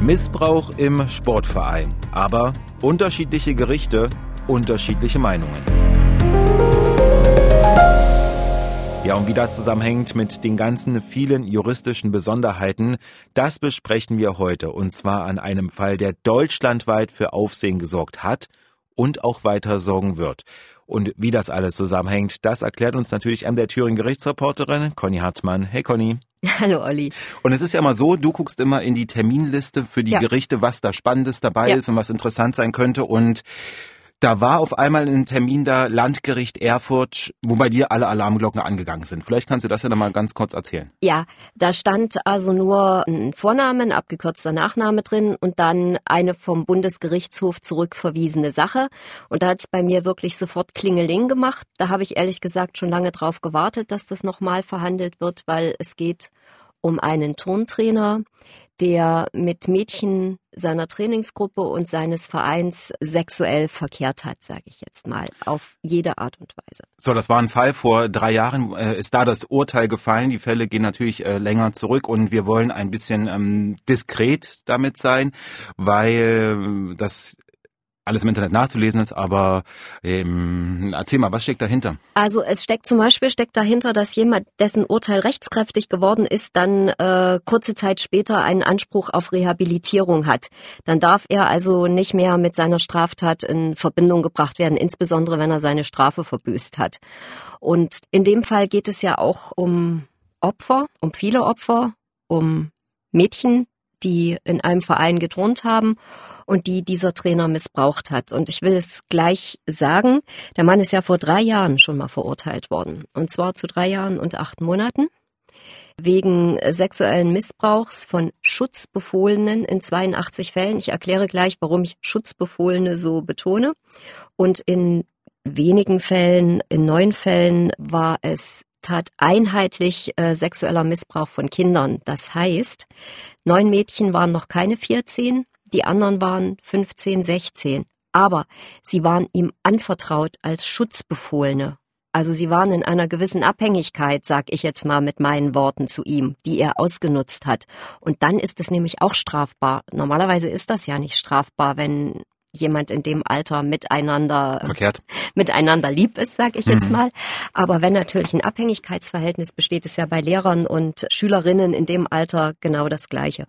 Missbrauch im Sportverein. Aber unterschiedliche Gerichte, unterschiedliche Meinungen. Ja, und wie das zusammenhängt mit den ganzen vielen juristischen Besonderheiten, das besprechen wir heute. Und zwar an einem Fall, der deutschlandweit für Aufsehen gesorgt hat und auch weiter sorgen wird. Und wie das alles zusammenhängt, das erklärt uns natürlich an der Thüringen Gerichtsreporterin Conny Hartmann. Hey Conny. Hallo Olli. Und es ist ja immer so, du guckst immer in die Terminliste für die ja. Gerichte, was da Spannendes dabei ja. ist und was interessant sein könnte. Und da war auf einmal ein Termin da, Landgericht Erfurt, wo bei dir alle Alarmglocken angegangen sind. Vielleicht kannst du das ja nochmal ganz kurz erzählen. Ja, da stand also nur ein Vorname, ein abgekürzter Nachname drin und dann eine vom Bundesgerichtshof zurückverwiesene Sache. Und da hat es bei mir wirklich sofort Klingeling gemacht. Da habe ich ehrlich gesagt schon lange drauf gewartet, dass das nochmal verhandelt wird, weil es geht um einen Turntrainer, der mit Mädchen seiner Trainingsgruppe und seines Vereins sexuell verkehrt hat, sage ich jetzt mal, auf jede Art und Weise. So, das war ein Fall vor drei Jahren, äh, ist da das Urteil gefallen. Die Fälle gehen natürlich äh, länger zurück und wir wollen ein bisschen ähm, diskret damit sein, weil das alles im Internet nachzulesen ist, aber ähm, erzähl mal, was steckt dahinter? Also es steckt zum Beispiel steckt dahinter, dass jemand, dessen Urteil rechtskräftig geworden ist, dann äh, kurze Zeit später einen Anspruch auf Rehabilitierung hat. Dann darf er also nicht mehr mit seiner Straftat in Verbindung gebracht werden, insbesondere wenn er seine Strafe verbüßt hat. Und in dem Fall geht es ja auch um Opfer, um viele Opfer, um Mädchen, die in einem Verein geturnt haben und die dieser Trainer missbraucht hat. Und ich will es gleich sagen, der Mann ist ja vor drei Jahren schon mal verurteilt worden. Und zwar zu drei Jahren und acht Monaten wegen sexuellen Missbrauchs von Schutzbefohlenen in 82 Fällen. Ich erkläre gleich, warum ich Schutzbefohlene so betone. Und in wenigen Fällen, in neun Fällen war es tat einheitlich äh, sexueller Missbrauch von Kindern. Das heißt, Neun Mädchen waren noch keine 14, die anderen waren 15, 16. Aber sie waren ihm anvertraut als Schutzbefohlene. Also sie waren in einer gewissen Abhängigkeit, sag ich jetzt mal mit meinen Worten zu ihm, die er ausgenutzt hat. Und dann ist es nämlich auch strafbar. Normalerweise ist das ja nicht strafbar, wenn jemand in dem Alter miteinander Verkehrt. miteinander lieb ist, sage ich mhm. jetzt mal. Aber wenn natürlich ein Abhängigkeitsverhältnis besteht, ist ja bei Lehrern und Schülerinnen in dem Alter genau das Gleiche.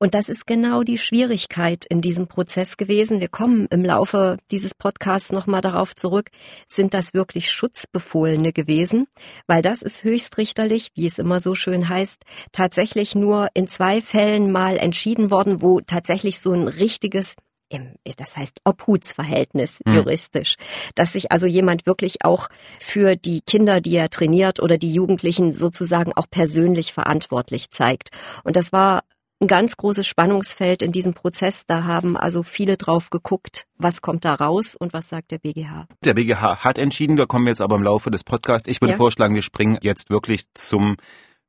Und das ist genau die Schwierigkeit in diesem Prozess gewesen. Wir kommen im Laufe dieses Podcasts nochmal darauf zurück. Sind das wirklich Schutzbefohlene gewesen? Weil das ist höchstrichterlich, wie es immer so schön heißt, tatsächlich nur in zwei Fällen mal entschieden worden, wo tatsächlich so ein richtiges im, das heißt Obhutsverhältnis mhm. juristisch, dass sich also jemand wirklich auch für die Kinder, die er trainiert oder die Jugendlichen sozusagen auch persönlich verantwortlich zeigt. Und das war ein ganz großes Spannungsfeld in diesem Prozess. Da haben also viele drauf geguckt, was kommt da raus und was sagt der BGH. Der BGH hat entschieden, da kommen wir jetzt aber im Laufe des Podcasts. Ich würde ja. vorschlagen, wir springen jetzt wirklich zum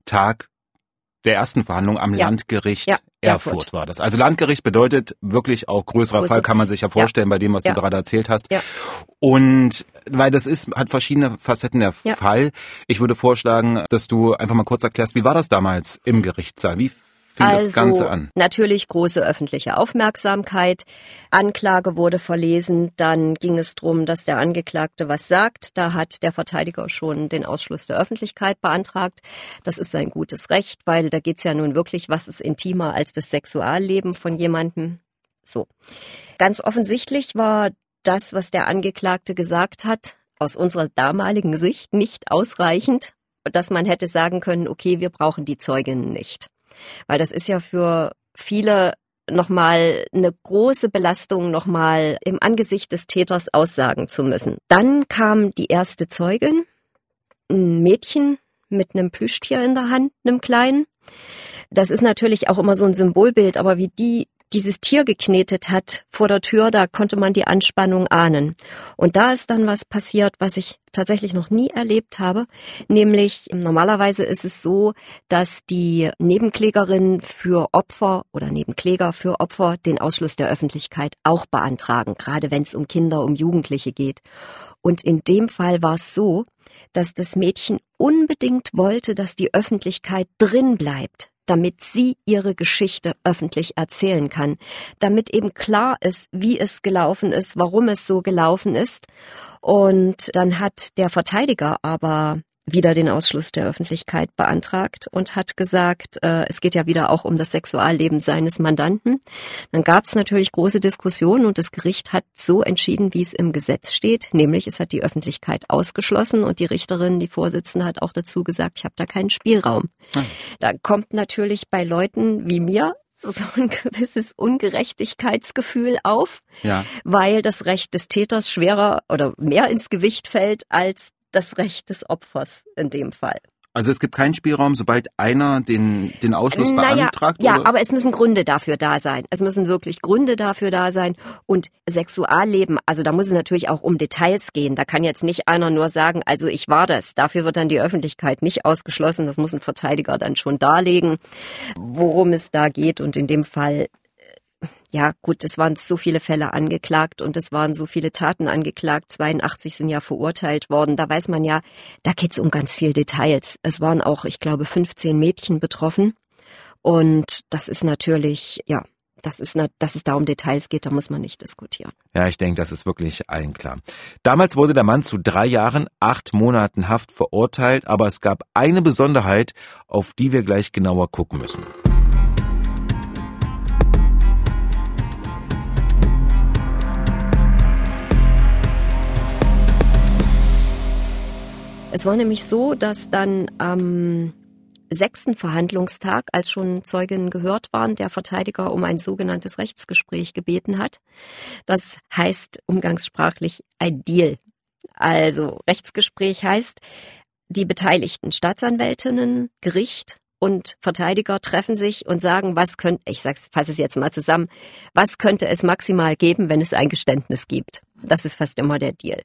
Tag der ersten Verhandlung am ja. Landgericht ja. Erfurt. Erfurt war das. Also Landgericht bedeutet wirklich auch größerer Größe. Fall, kann man sich ja vorstellen ja. bei dem, was du gerade erzählt hast. Ja. Und weil das ist, hat verschiedene Facetten der Fall. Ich würde vorschlagen, dass du einfach mal kurz erklärst, wie war das damals im Gerichtssaal? Wie fing also, das Ganze an? Natürlich große öffentliche Aufmerksamkeit. Anklage wurde verlesen. Dann ging es darum, dass der Angeklagte was sagt. Da hat der Verteidiger schon den Ausschluss der Öffentlichkeit beantragt. Das ist sein gutes Recht, weil da geht es ja nun wirklich, was ist intimer als das Sexualleben von jemandem. So. Ganz offensichtlich war das, was der Angeklagte gesagt hat, aus unserer damaligen Sicht nicht ausreichend, dass man hätte sagen können, okay, wir brauchen die Zeuginnen nicht. Weil das ist ja für viele nochmal eine große Belastung, nochmal im Angesicht des Täters aussagen zu müssen. Dann kam die erste Zeugin, ein Mädchen mit einem Plüschtier in der Hand, einem kleinen. Das ist natürlich auch immer so ein Symbolbild, aber wie die dieses Tier geknetet hat vor der Tür, da konnte man die Anspannung ahnen. Und da ist dann was passiert, was ich tatsächlich noch nie erlebt habe, nämlich normalerweise ist es so, dass die Nebenklägerin für Opfer oder Nebenkläger für Opfer den Ausschluss der Öffentlichkeit auch beantragen, gerade wenn es um Kinder, um Jugendliche geht. Und in dem Fall war es so, dass das Mädchen unbedingt wollte, dass die Öffentlichkeit drin bleibt damit sie ihre Geschichte öffentlich erzählen kann, damit eben klar ist, wie es gelaufen ist, warum es so gelaufen ist. Und dann hat der Verteidiger aber wieder den Ausschluss der Öffentlichkeit beantragt und hat gesagt, äh, es geht ja wieder auch um das Sexualleben seines Mandanten. Dann gab es natürlich große Diskussionen und das Gericht hat so entschieden, wie es im Gesetz steht, nämlich es hat die Öffentlichkeit ausgeschlossen und die Richterin, die Vorsitzende, hat auch dazu gesagt, ich habe da keinen Spielraum. Hm. Da kommt natürlich bei Leuten wie mir so ein gewisses Ungerechtigkeitsgefühl auf, ja. weil das Recht des Täters schwerer oder mehr ins Gewicht fällt als das Recht des Opfers in dem Fall. Also es gibt keinen Spielraum, sobald einer den, den Ausschluss naja, beantragt? Ja, oder? aber es müssen Gründe dafür da sein. Es müssen wirklich Gründe dafür da sein. Und Sexualleben, also da muss es natürlich auch um Details gehen. Da kann jetzt nicht einer nur sagen, also ich war das. Dafür wird dann die Öffentlichkeit nicht ausgeschlossen. Das muss ein Verteidiger dann schon darlegen, worum es da geht. Und in dem Fall ja gut, es waren so viele Fälle angeklagt und es waren so viele Taten angeklagt. 82 sind ja verurteilt worden. Da weiß man ja, da geht's um ganz viel Details. Es waren auch, ich glaube, 15 Mädchen betroffen. Und das ist natürlich, ja, das ist, dass es da um Details geht, da muss man nicht diskutieren. Ja, ich denke, das ist wirklich allen klar. Damals wurde der Mann zu drei Jahren, acht Monaten Haft verurteilt, aber es gab eine Besonderheit, auf die wir gleich genauer gucken müssen. Es war nämlich so, dass dann am sechsten Verhandlungstag, als schon Zeugen gehört waren, der Verteidiger um ein sogenanntes Rechtsgespräch gebeten hat. Das heißt umgangssprachlich ein Deal. Also Rechtsgespräch heißt, die beteiligten Staatsanwältinnen, Gericht und Verteidiger treffen sich und sagen, was könnte, ich sag's, fasse es jetzt mal zusammen, was könnte es maximal geben, wenn es ein Geständnis gibt. Das ist fast immer der Deal.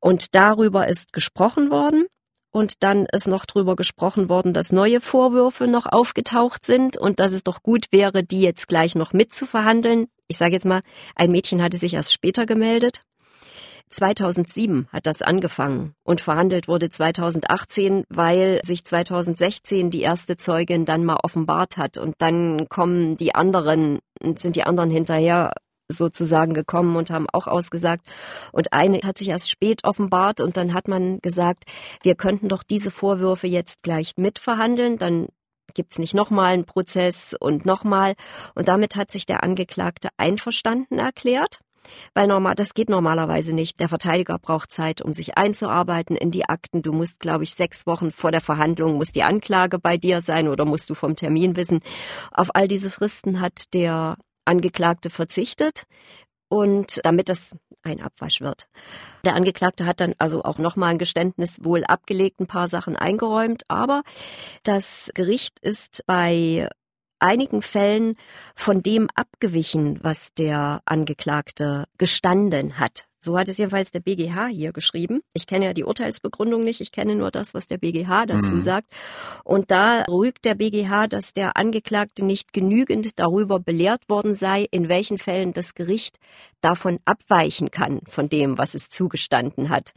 Und darüber ist gesprochen worden. Und dann ist noch drüber gesprochen worden, dass neue Vorwürfe noch aufgetaucht sind und dass es doch gut wäre, die jetzt gleich noch mitzuverhandeln. Ich sage jetzt mal, ein Mädchen hatte sich erst später gemeldet. 2007 hat das angefangen und verhandelt wurde 2018, weil sich 2016 die erste Zeugin dann mal offenbart hat und dann kommen die anderen, sind die anderen hinterher sozusagen gekommen und haben auch ausgesagt. Und eine hat sich erst spät offenbart und dann hat man gesagt, wir könnten doch diese Vorwürfe jetzt gleich mitverhandeln, dann gibt's nicht nochmal einen Prozess und nochmal. Und damit hat sich der Angeklagte einverstanden erklärt. Weil normal, das geht normalerweise nicht. Der Verteidiger braucht Zeit, um sich einzuarbeiten in die Akten. Du musst, glaube ich, sechs Wochen vor der Verhandlung muss die Anklage bei dir sein oder musst du vom Termin wissen. Auf all diese Fristen hat der Angeklagte verzichtet und damit das ein Abwasch wird. Der Angeklagte hat dann also auch nochmal ein Geständnis wohl abgelegt, ein paar Sachen eingeräumt, aber das Gericht ist bei einigen Fällen von dem abgewichen, was der Angeklagte gestanden hat. So hat es jedenfalls der BGH hier geschrieben. Ich kenne ja die Urteilsbegründung nicht, ich kenne nur das, was der BGH dazu mhm. sagt. Und da rügt der BGH, dass der Angeklagte nicht genügend darüber belehrt worden sei, in welchen Fällen das Gericht davon abweichen kann, von dem, was es zugestanden hat.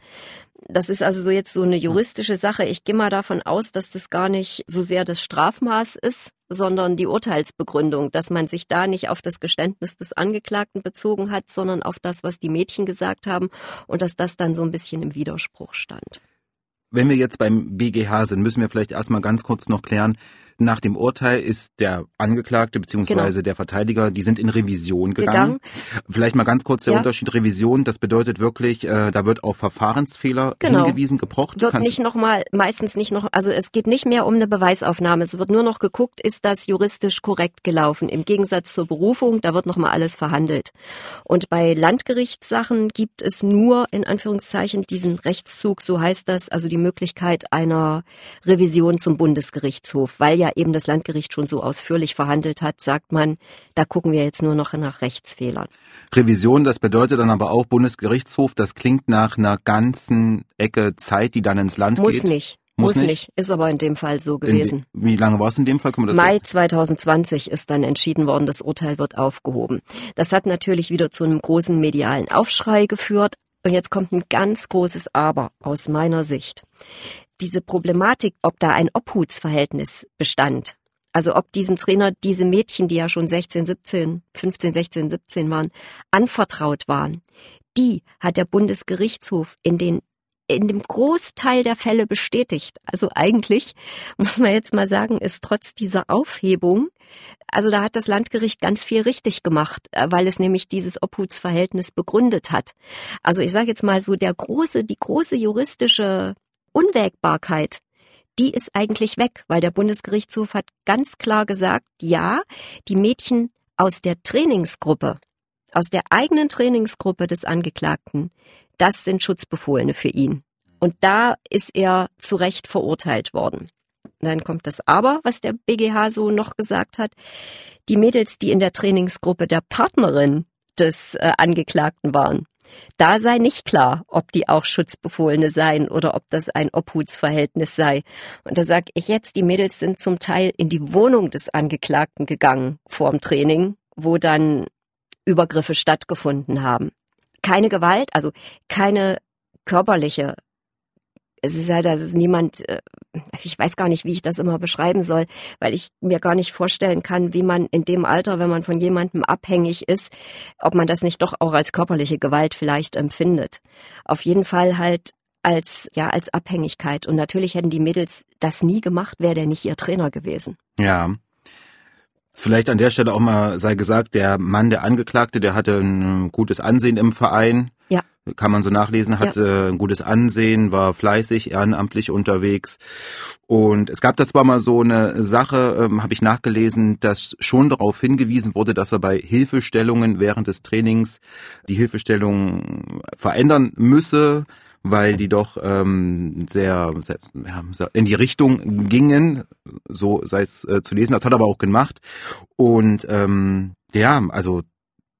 Das ist also so jetzt so eine juristische Sache. Ich gehe mal davon aus, dass das gar nicht so sehr das Strafmaß ist, sondern die Urteilsbegründung, dass man sich da nicht auf das Geständnis des Angeklagten bezogen hat, sondern auf das, was die Mädchen gesagt haben und dass das dann so ein bisschen im Widerspruch stand. Wenn wir jetzt beim BGH sind, müssen wir vielleicht erstmal ganz kurz noch klären, nach dem Urteil ist der Angeklagte bzw. Genau. der Verteidiger, die sind in Revision gegangen. gegangen. Vielleicht mal ganz kurz der ja. Unterschied. Revision, das bedeutet wirklich, äh, da wird auf Verfahrensfehler genau. hingewiesen, gepocht. Wird Kannst nicht nochmal, meistens nicht noch, also es geht nicht mehr um eine Beweisaufnahme. Es wird nur noch geguckt, ist das juristisch korrekt gelaufen. Im Gegensatz zur Berufung, da wird nochmal alles verhandelt. Und bei Landgerichtssachen gibt es nur in Anführungszeichen diesen Rechtszug, so heißt das, also die Möglichkeit einer Revision zum Bundesgerichtshof, weil ja eben das Landgericht schon so ausführlich verhandelt hat, sagt man, da gucken wir jetzt nur noch nach Rechtsfehlern. Revision, das bedeutet dann aber auch Bundesgerichtshof, das klingt nach einer ganzen Ecke Zeit, die dann ins Land Muss geht. Muss nicht. Muss, nicht. nicht. ist aber in dem Fall so gewesen. In, wie lange war es in dem Fall? Mai 2020 ist dann entschieden worden, das Urteil wird aufgehoben. Das hat natürlich wieder zu einem großen medialen Aufschrei geführt. Und jetzt kommt ein ganz großes Aber aus meiner Sicht diese Problematik, ob da ein Obhutsverhältnis bestand, Also ob diesem Trainer diese Mädchen, die ja schon 16, 17, 15, 16, 17 waren, anvertraut waren, die hat der Bundesgerichtshof in den in dem Großteil der Fälle bestätigt. Also eigentlich, muss man jetzt mal sagen, ist trotz dieser Aufhebung, also da hat das Landgericht ganz viel richtig gemacht, äh, weil es nämlich dieses Obhutsverhältnis begründet hat. Also ich sage jetzt mal so, der große, die große juristische Unwägbarkeit, die ist eigentlich weg, weil der Bundesgerichtshof hat ganz klar gesagt, ja, die Mädchen aus der Trainingsgruppe, aus der eigenen Trainingsgruppe des Angeklagten, das sind Schutzbefohlene für ihn. Und da ist er zu Recht verurteilt worden. Dann kommt das Aber, was der BGH so noch gesagt hat. Die Mädels, die in der Trainingsgruppe der Partnerin des äh, Angeklagten waren, da sei nicht klar, ob die auch Schutzbefohlene seien oder ob das ein Obhutsverhältnis sei. Und da sage ich jetzt, die Mädels sind zum Teil in die Wohnung des Angeklagten gegangen vorm Training, wo dann Übergriffe stattgefunden haben. Keine Gewalt, also keine körperliche es ist halt, es niemand, äh, ich weiß gar nicht, wie ich das immer beschreiben soll, weil ich mir gar nicht vorstellen kann, wie man in dem Alter, wenn man von jemandem abhängig ist, ob man das nicht doch auch als körperliche Gewalt vielleicht empfindet. Auf jeden Fall halt als, ja, als Abhängigkeit. Und natürlich hätten die Mädels das nie gemacht, wäre der nicht ihr Trainer gewesen. Ja. Vielleicht an der Stelle auch mal sei gesagt, der Mann, der Angeklagte, der hatte ein gutes Ansehen im Verein. Kann man so nachlesen, hatte ja. ein gutes Ansehen, war fleißig, ehrenamtlich unterwegs. Und es gab da zwar mal so eine Sache, ähm, habe ich nachgelesen, dass schon darauf hingewiesen wurde, dass er bei Hilfestellungen während des Trainings die Hilfestellung verändern müsse weil die doch ähm, sehr, sehr ja, in die Richtung gingen, so sei es äh, zu lesen. Das hat er aber auch gemacht. Und ähm, ja, also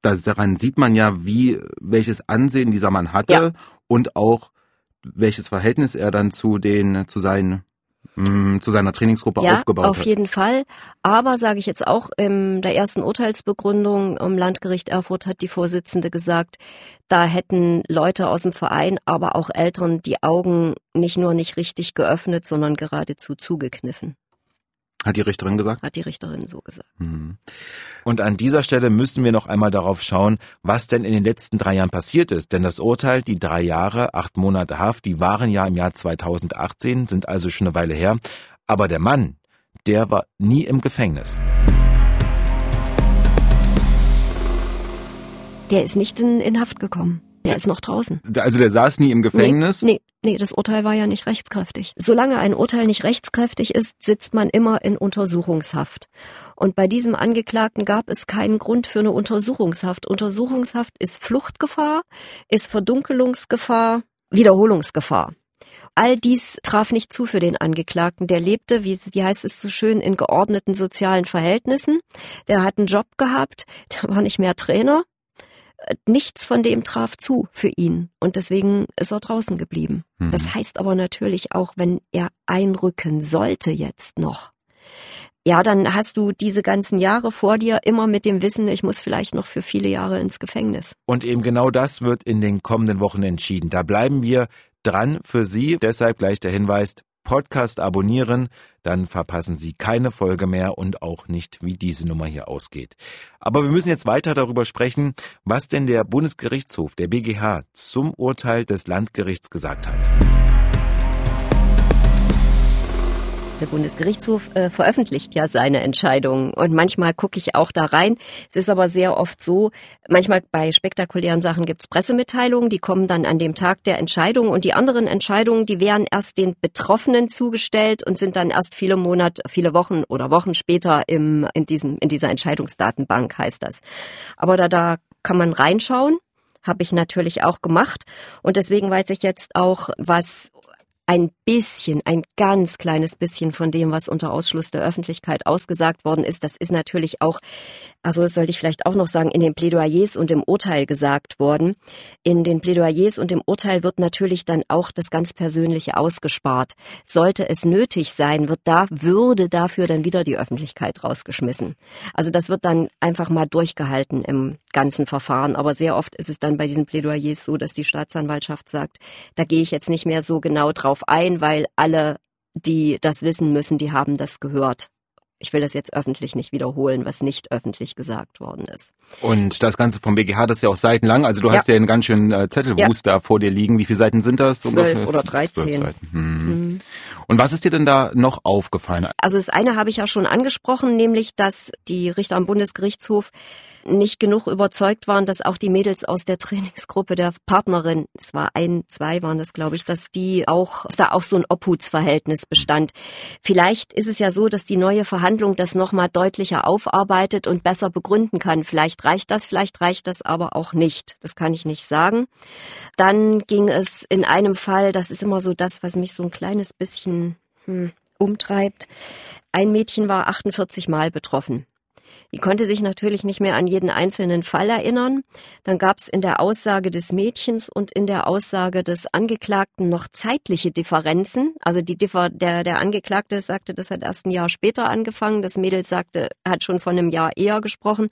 das, daran sieht man ja, wie welches Ansehen dieser Mann hatte ja. und auch welches Verhältnis er dann zu den zu seinen Mm, zu seiner Trainingsgruppe ja, aufgebaut auf hat. jeden Fall. Aber sage ich jetzt auch, in der ersten Urteilsbegründung im Landgericht Erfurt hat die Vorsitzende gesagt, da hätten Leute aus dem Verein, aber auch Eltern die Augen nicht nur nicht richtig geöffnet, sondern geradezu zugekniffen. Hat die Richterin gesagt? Hat die Richterin so gesagt. Mhm. Und an dieser Stelle müssen wir noch einmal darauf schauen, was denn in den letzten drei Jahren passiert ist. Denn das Urteil, die drei Jahre, acht Monate Haft, die waren ja im Jahr 2018, sind also schon eine Weile her. Aber der Mann, der war nie im Gefängnis. Der ist nicht in, in Haft gekommen. Der ist noch draußen. Also der saß nie im Gefängnis? Nee, nee, nee, das Urteil war ja nicht rechtskräftig. Solange ein Urteil nicht rechtskräftig ist, sitzt man immer in Untersuchungshaft. Und bei diesem Angeklagten gab es keinen Grund für eine Untersuchungshaft. Untersuchungshaft ist Fluchtgefahr, ist Verdunkelungsgefahr, Wiederholungsgefahr. All dies traf nicht zu für den Angeklagten. Der lebte, wie, wie heißt es so schön, in geordneten sozialen Verhältnissen. Der hat einen Job gehabt, der war nicht mehr Trainer nichts von dem traf zu für ihn und deswegen ist er draußen geblieben. Mhm. Das heißt aber natürlich auch, wenn er einrücken sollte jetzt noch, ja, dann hast du diese ganzen Jahre vor dir immer mit dem Wissen, ich muss vielleicht noch für viele Jahre ins Gefängnis. Und eben genau das wird in den kommenden Wochen entschieden. Da bleiben wir dran für Sie. Deshalb gleich der Hinweis, Podcast abonnieren, dann verpassen Sie keine Folge mehr und auch nicht, wie diese Nummer hier ausgeht. Aber wir müssen jetzt weiter darüber sprechen, was denn der Bundesgerichtshof, der BGH, zum Urteil des Landgerichts gesagt hat. Der Bundesgerichtshof äh, veröffentlicht ja seine Entscheidungen und manchmal gucke ich auch da rein. Es ist aber sehr oft so, manchmal bei spektakulären Sachen gibt's Pressemitteilungen, die kommen dann an dem Tag der Entscheidung und die anderen Entscheidungen, die werden erst den Betroffenen zugestellt und sind dann erst viele Monate, viele Wochen oder Wochen später im, in, diesem, in dieser Entscheidungsdatenbank heißt das. Aber da, da kann man reinschauen habe ich natürlich auch gemacht. Und deswegen weiß ich jetzt auch, was ein bisschen, ein ganz kleines bisschen von dem, was unter Ausschluss der Öffentlichkeit ausgesagt worden ist, das ist natürlich auch, also das sollte ich vielleicht auch noch sagen, in den Plädoyers und im Urteil gesagt worden. In den Plädoyers und im Urteil wird natürlich dann auch das ganz Persönliche ausgespart. Sollte es nötig sein, wird da, würde dafür dann wieder die Öffentlichkeit rausgeschmissen. Also das wird dann einfach mal durchgehalten im ganzen Verfahren. Aber sehr oft ist es dann bei diesen Plädoyers so, dass die Staatsanwaltschaft sagt, da gehe ich jetzt nicht mehr so genau drauf ein, weil alle, die das wissen müssen, die haben das gehört. ich will das jetzt öffentlich nicht wiederholen, was nicht öffentlich gesagt worden ist. Und das Ganze vom BGH, das ist ja auch seitenlang. Also du ja. hast ja einen ganz schönen äh, Zettelwust ja. da vor dir liegen. Wie viele Seiten sind das? Zwölf oder dreizehn. Hm. Mhm. Und was ist dir denn da noch aufgefallen? Also das eine habe ich ja schon angesprochen, nämlich dass die Richter am Bundesgerichtshof nicht genug überzeugt waren, dass auch die Mädels aus der Trainingsgruppe der Partnerin, es war ein, zwei waren das, glaube ich, dass die auch, dass da auch so ein Obhutsverhältnis bestand. Vielleicht ist es ja so, dass die neue Verhandlung das nochmal deutlicher aufarbeitet und besser begründen kann. Vielleicht reicht das, vielleicht reicht das aber auch nicht. Das kann ich nicht sagen. Dann ging es in einem Fall, das ist immer so das, was mich so ein kleines bisschen hm, umtreibt. Ein Mädchen war 48 Mal betroffen. Die konnte sich natürlich nicht mehr an jeden einzelnen Fall erinnern. Dann gab es in der Aussage des Mädchens und in der Aussage des Angeklagten noch zeitliche Differenzen. Also die Differ der, der Angeklagte sagte, das hat erst ein Jahr später angefangen. Das Mädel sagte, hat schon von einem Jahr eher gesprochen.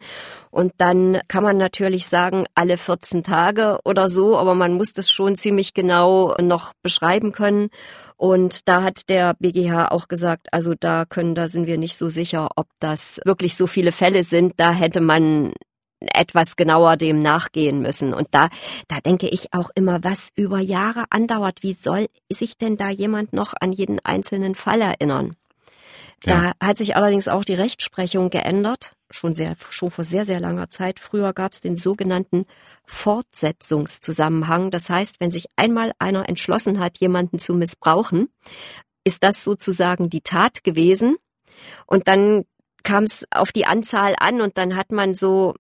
Und dann kann man natürlich sagen, alle 14 Tage oder so, aber man muss das schon ziemlich genau noch beschreiben können. Und da hat der BGH auch gesagt, also da können, da sind wir nicht so sicher, ob das wirklich so viele Fälle sind. Da hätte man etwas genauer dem nachgehen müssen. Und da, da denke ich auch immer, was über Jahre andauert. Wie soll sich denn da jemand noch an jeden einzelnen Fall erinnern? Da hat sich allerdings auch die Rechtsprechung geändert, schon sehr, schon vor sehr, sehr langer Zeit. Früher gab es den sogenannten Fortsetzungszusammenhang. Das heißt, wenn sich einmal einer entschlossen hat, jemanden zu missbrauchen, ist das sozusagen die Tat gewesen. Und dann kam es auf die Anzahl an und dann hat man so,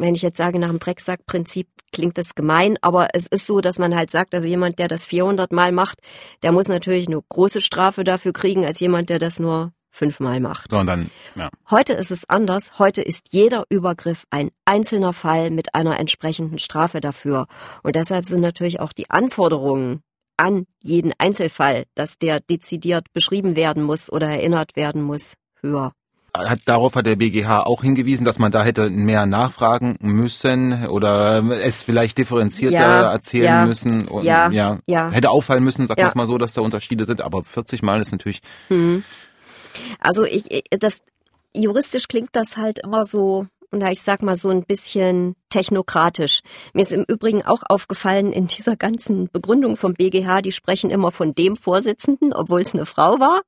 wenn ich jetzt sage nach dem Drecksackprinzip, klingt das gemein, aber es ist so, dass man halt sagt, also jemand, der das 400 Mal macht, der muss natürlich eine große Strafe dafür kriegen, als jemand, der das nur fünfmal macht. Sondern, ja. Heute ist es anders. Heute ist jeder Übergriff ein einzelner Fall mit einer entsprechenden Strafe dafür. Und deshalb sind natürlich auch die Anforderungen an jeden Einzelfall, dass der dezidiert beschrieben werden muss oder erinnert werden muss, höher hat, darauf hat der BGH auch hingewiesen, dass man da hätte mehr nachfragen müssen oder es vielleicht differenzierter ja, erzählen ja, müssen und ja, ja, ja, hätte auffallen müssen, sag ja. das mal so, dass da Unterschiede sind, aber 40 Mal ist natürlich. Hm. Also ich, das juristisch klingt das halt immer so, und ich sag mal so ein bisschen technokratisch. Mir ist im Übrigen auch aufgefallen in dieser ganzen Begründung vom BGH, die sprechen immer von dem Vorsitzenden, obwohl es eine Frau war.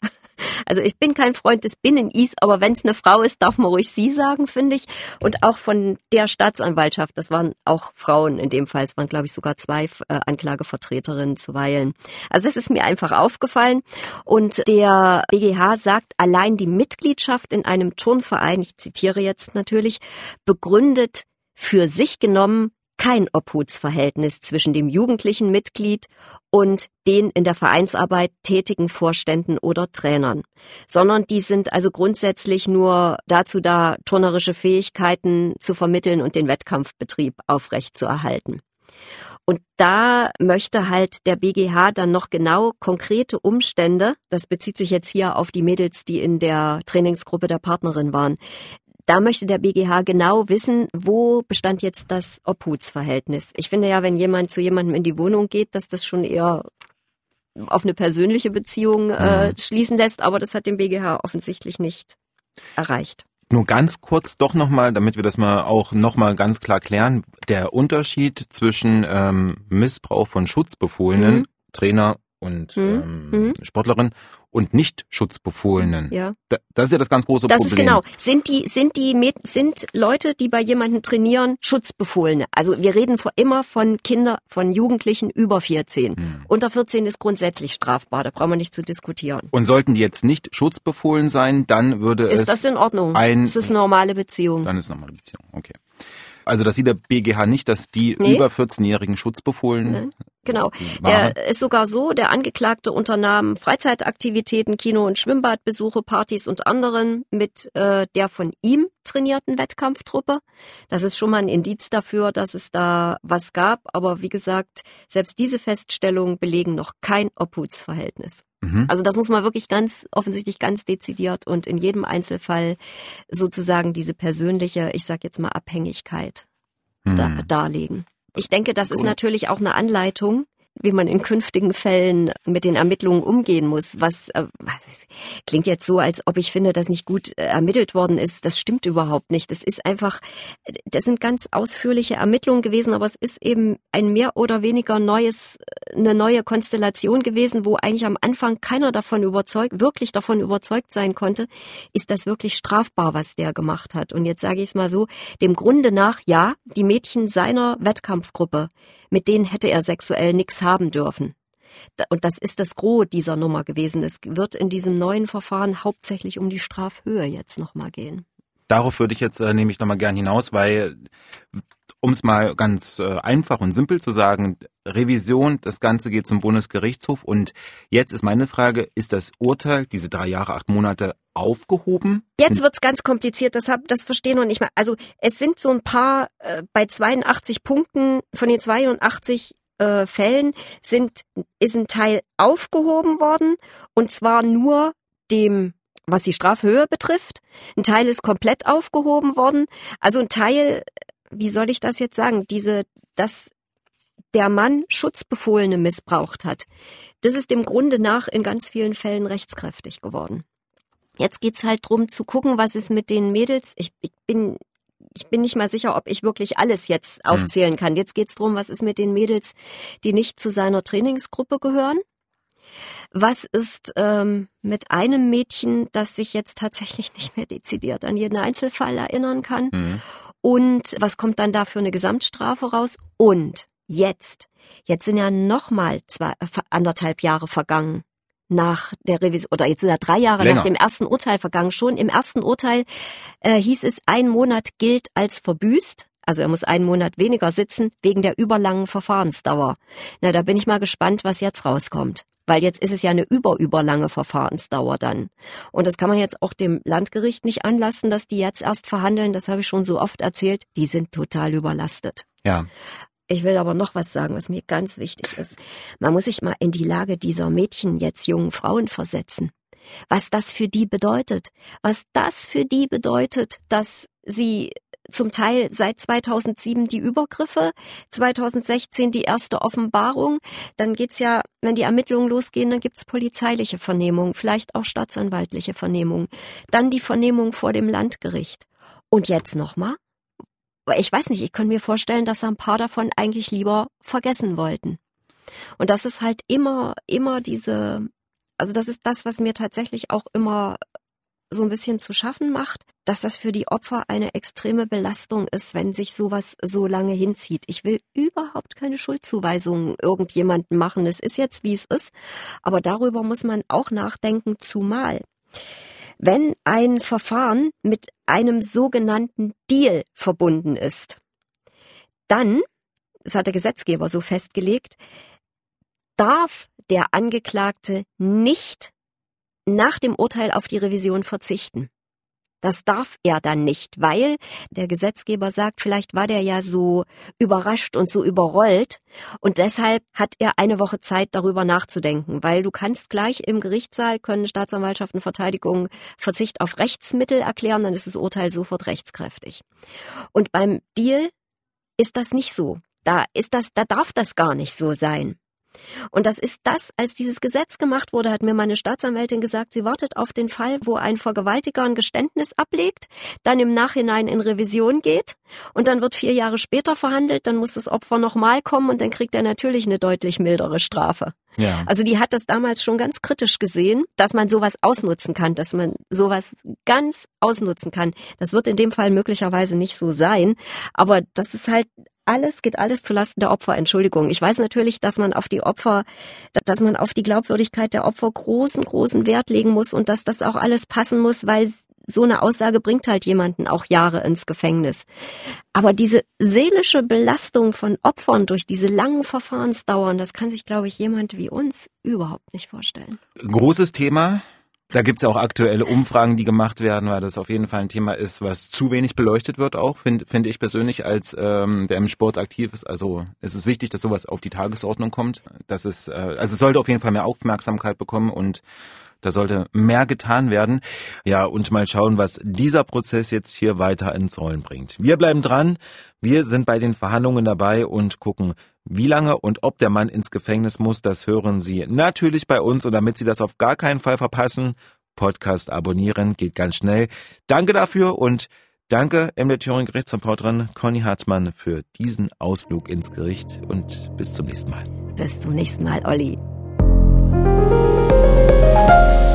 Also ich bin kein Freund des Binnen-Is, aber wenn es eine Frau ist, darf man ruhig sie sagen, finde ich. Und auch von der Staatsanwaltschaft, das waren auch Frauen in dem Fall, es waren glaube ich sogar zwei äh, Anklagevertreterinnen zuweilen. Also das ist mir einfach aufgefallen. Und der BGH sagt, allein die Mitgliedschaft in einem Turnverein, ich zitiere jetzt natürlich, begründet für sich genommen kein Obhutsverhältnis zwischen dem jugendlichen Mitglied und den in der Vereinsarbeit tätigen Vorständen oder Trainern, sondern die sind also grundsätzlich nur dazu da, turnerische Fähigkeiten zu vermitteln und den Wettkampfbetrieb aufrechtzuerhalten. Und da möchte halt der BGH dann noch genau konkrete Umstände, das bezieht sich jetzt hier auf die Mädels, die in der Trainingsgruppe der Partnerin waren, da möchte der BGH genau wissen, wo bestand jetzt das Obhutsverhältnis. Ich finde ja, wenn jemand zu jemandem in die Wohnung geht, dass das schon eher auf eine persönliche Beziehung äh, mhm. schließen lässt, aber das hat dem BGH offensichtlich nicht erreicht. Nur ganz kurz doch nochmal, damit wir das mal auch nochmal ganz klar klären, der Unterschied zwischen ähm, Missbrauch von Schutzbefohlenen, mhm. Trainer und mhm. Ähm, mhm. Sportlerin und nicht Schutzbefohlenen. Ja. Das ist ja das ganz große das Problem. Das ist genau. Sind die, sind die, sind Leute, die bei jemandem trainieren, Schutzbefohlene? Also wir reden immer von Kinder, von Jugendlichen über 14. Hm. Unter 14 ist grundsätzlich strafbar, da brauchen wir nicht zu diskutieren. Und sollten die jetzt nicht schutzbefohlen sein, dann würde ist es. Ist das in Ordnung? Ein, das ist normale Beziehung. Dann ist normale Beziehung, okay. Also das sieht der BGH nicht, dass die nee. über 14-jährigen Schutzbefohlen. Nee. Genau. Der ist sogar so, der Angeklagte unternahm Freizeitaktivitäten, Kino- und Schwimmbadbesuche, Partys und anderen mit äh, der von ihm trainierten Wettkampftruppe. Das ist schon mal ein Indiz dafür, dass es da was gab. Aber wie gesagt, selbst diese Feststellungen belegen noch kein Obhutsverhältnis. Mhm. Also das muss man wirklich ganz offensichtlich ganz dezidiert und in jedem Einzelfall sozusagen diese persönliche, ich sag jetzt mal Abhängigkeit mhm. da, darlegen. Ich denke, das ist natürlich auch eine Anleitung, wie man in künftigen Fällen mit den Ermittlungen umgehen muss. Was, äh, was klingt jetzt so, als ob ich finde, dass nicht gut äh, ermittelt worden ist. Das stimmt überhaupt nicht. Das ist einfach, das sind ganz ausführliche Ermittlungen gewesen, aber es ist eben ein mehr oder weniger neues, äh, eine neue Konstellation gewesen, wo eigentlich am Anfang keiner davon überzeugt, wirklich davon überzeugt sein konnte, ist das wirklich strafbar, was der gemacht hat. Und jetzt sage ich es mal so, dem Grunde nach, ja, die Mädchen seiner Wettkampfgruppe, mit denen hätte er sexuell nichts haben dürfen. Und das ist das Gros dieser Nummer gewesen. Es wird in diesem neuen Verfahren hauptsächlich um die Strafhöhe jetzt nochmal gehen. Darauf würde ich jetzt äh, nämlich nochmal gern hinaus, weil, um es mal ganz äh, einfach und simpel zu sagen, Revision, das Ganze geht zum Bundesgerichtshof und jetzt ist meine Frage, ist das Urteil, diese drei Jahre, acht Monate, aufgehoben? Jetzt wird's ganz kompliziert, das, hab, das verstehe noch nicht mal. Also es sind so ein paar, äh, bei 82 Punkten von den 82 äh, Fällen sind, ist ein Teil aufgehoben worden und zwar nur dem was die Strafhöhe betrifft. Ein Teil ist komplett aufgehoben worden. Also ein Teil, wie soll ich das jetzt sagen, diese, dass der Mann Schutzbefohlene missbraucht hat. Das ist dem Grunde nach in ganz vielen Fällen rechtskräftig geworden. Jetzt geht's halt drum zu gucken, was ist mit den Mädels. Ich, ich bin ich bin nicht mal sicher, ob ich wirklich alles jetzt hm. aufzählen kann. Jetzt geht's drum, was ist mit den Mädels, die nicht zu seiner Trainingsgruppe gehören. Was ist ähm, mit einem Mädchen, das sich jetzt tatsächlich nicht mehr dezidiert an jeden Einzelfall erinnern kann? Mhm. Und was kommt dann da für eine Gesamtstrafe raus? Und jetzt, jetzt sind ja nochmal zwei, äh, anderthalb Jahre vergangen nach der Revision, oder jetzt sind ja drei Jahre Länger. nach dem ersten Urteil vergangen. Schon im ersten Urteil äh, hieß es, ein Monat gilt als verbüßt. Also er muss einen Monat weniger sitzen wegen der überlangen Verfahrensdauer. Na, da bin ich mal gespannt, was jetzt rauskommt. Weil jetzt ist es ja eine überüberlange Verfahrensdauer dann. Und das kann man jetzt auch dem Landgericht nicht anlassen, dass die jetzt erst verhandeln. Das habe ich schon so oft erzählt. Die sind total überlastet. Ja. Ich will aber noch was sagen, was mir ganz wichtig ist. Man muss sich mal in die Lage dieser Mädchen, jetzt jungen Frauen versetzen. Was das für die bedeutet. Was das für die bedeutet, dass sie zum Teil seit 2007 die Übergriffe, 2016 die erste Offenbarung. Dann geht's ja, wenn die Ermittlungen losgehen, dann gibt's polizeiliche Vernehmungen, vielleicht auch staatsanwaltliche Vernehmungen. Dann die Vernehmung vor dem Landgericht. Und jetzt nochmal? Ich weiß nicht, ich kann mir vorstellen, dass ein paar davon eigentlich lieber vergessen wollten. Und das ist halt immer, immer diese, also das ist das, was mir tatsächlich auch immer so ein bisschen zu schaffen macht, dass das für die Opfer eine extreme Belastung ist, wenn sich sowas so lange hinzieht. Ich will überhaupt keine Schuldzuweisungen irgendjemandem machen. Es ist jetzt, wie es ist. Aber darüber muss man auch nachdenken, zumal wenn ein Verfahren mit einem sogenannten Deal verbunden ist, dann, das hat der Gesetzgeber so festgelegt, darf der Angeklagte nicht nach dem Urteil auf die Revision verzichten. Das darf er dann nicht, weil der Gesetzgeber sagt, vielleicht war der ja so überrascht und so überrollt und deshalb hat er eine Woche Zeit darüber nachzudenken, weil du kannst gleich im Gerichtssaal können Staatsanwaltschaften Verteidigung Verzicht auf Rechtsmittel erklären, dann ist das Urteil sofort rechtskräftig. Und beim Deal ist das nicht so. Da ist das, da darf das gar nicht so sein. Und das ist das, als dieses Gesetz gemacht wurde, hat mir meine Staatsanwältin gesagt, sie wartet auf den Fall, wo ein Vergewaltiger ein Geständnis ablegt, dann im Nachhinein in Revision geht und dann wird vier Jahre später verhandelt, dann muss das Opfer nochmal kommen und dann kriegt er natürlich eine deutlich mildere Strafe. Ja. Also die hat das damals schon ganz kritisch gesehen, dass man sowas ausnutzen kann, dass man sowas ganz ausnutzen kann. Das wird in dem Fall möglicherweise nicht so sein, aber das ist halt alles geht alles zulasten der Opfer. Entschuldigung. Ich weiß natürlich, dass man auf die Opfer, dass man auf die Glaubwürdigkeit der Opfer großen, großen Wert legen muss und dass das auch alles passen muss, weil so eine Aussage bringt halt jemanden auch Jahre ins Gefängnis. Aber diese seelische Belastung von Opfern durch diese langen Verfahrensdauern, das kann sich, glaube ich, jemand wie uns überhaupt nicht vorstellen. Großes Thema. Da gibt's ja auch aktuelle Umfragen, die gemacht werden, weil das auf jeden Fall ein Thema ist, was zu wenig beleuchtet wird, auch finde find ich persönlich, als ähm, der im Sport aktiv ist. Also es ist wichtig, dass sowas auf die Tagesordnung kommt. Dass es, äh, also es sollte auf jeden Fall mehr Aufmerksamkeit bekommen und Da sollte mehr getan werden. Ja, und mal schauen, was dieser Prozess jetzt hier weiter ins Rollen bringt. Wir bleiben dran. Wir sind bei den Verhandlungen dabei und gucken, wie lange und ob der Mann ins Gefängnis muss. Das hören Sie natürlich bei uns. Und damit Sie das auf gar keinen Fall verpassen, Podcast abonnieren, geht ganz schnell. Danke dafür und danke MD Thüringen Gerichtsreporterin Conny Hartmann für diesen Ausflug ins Gericht und bis zum nächsten Mal. Bis zum nächsten Mal, Olli. Thank you.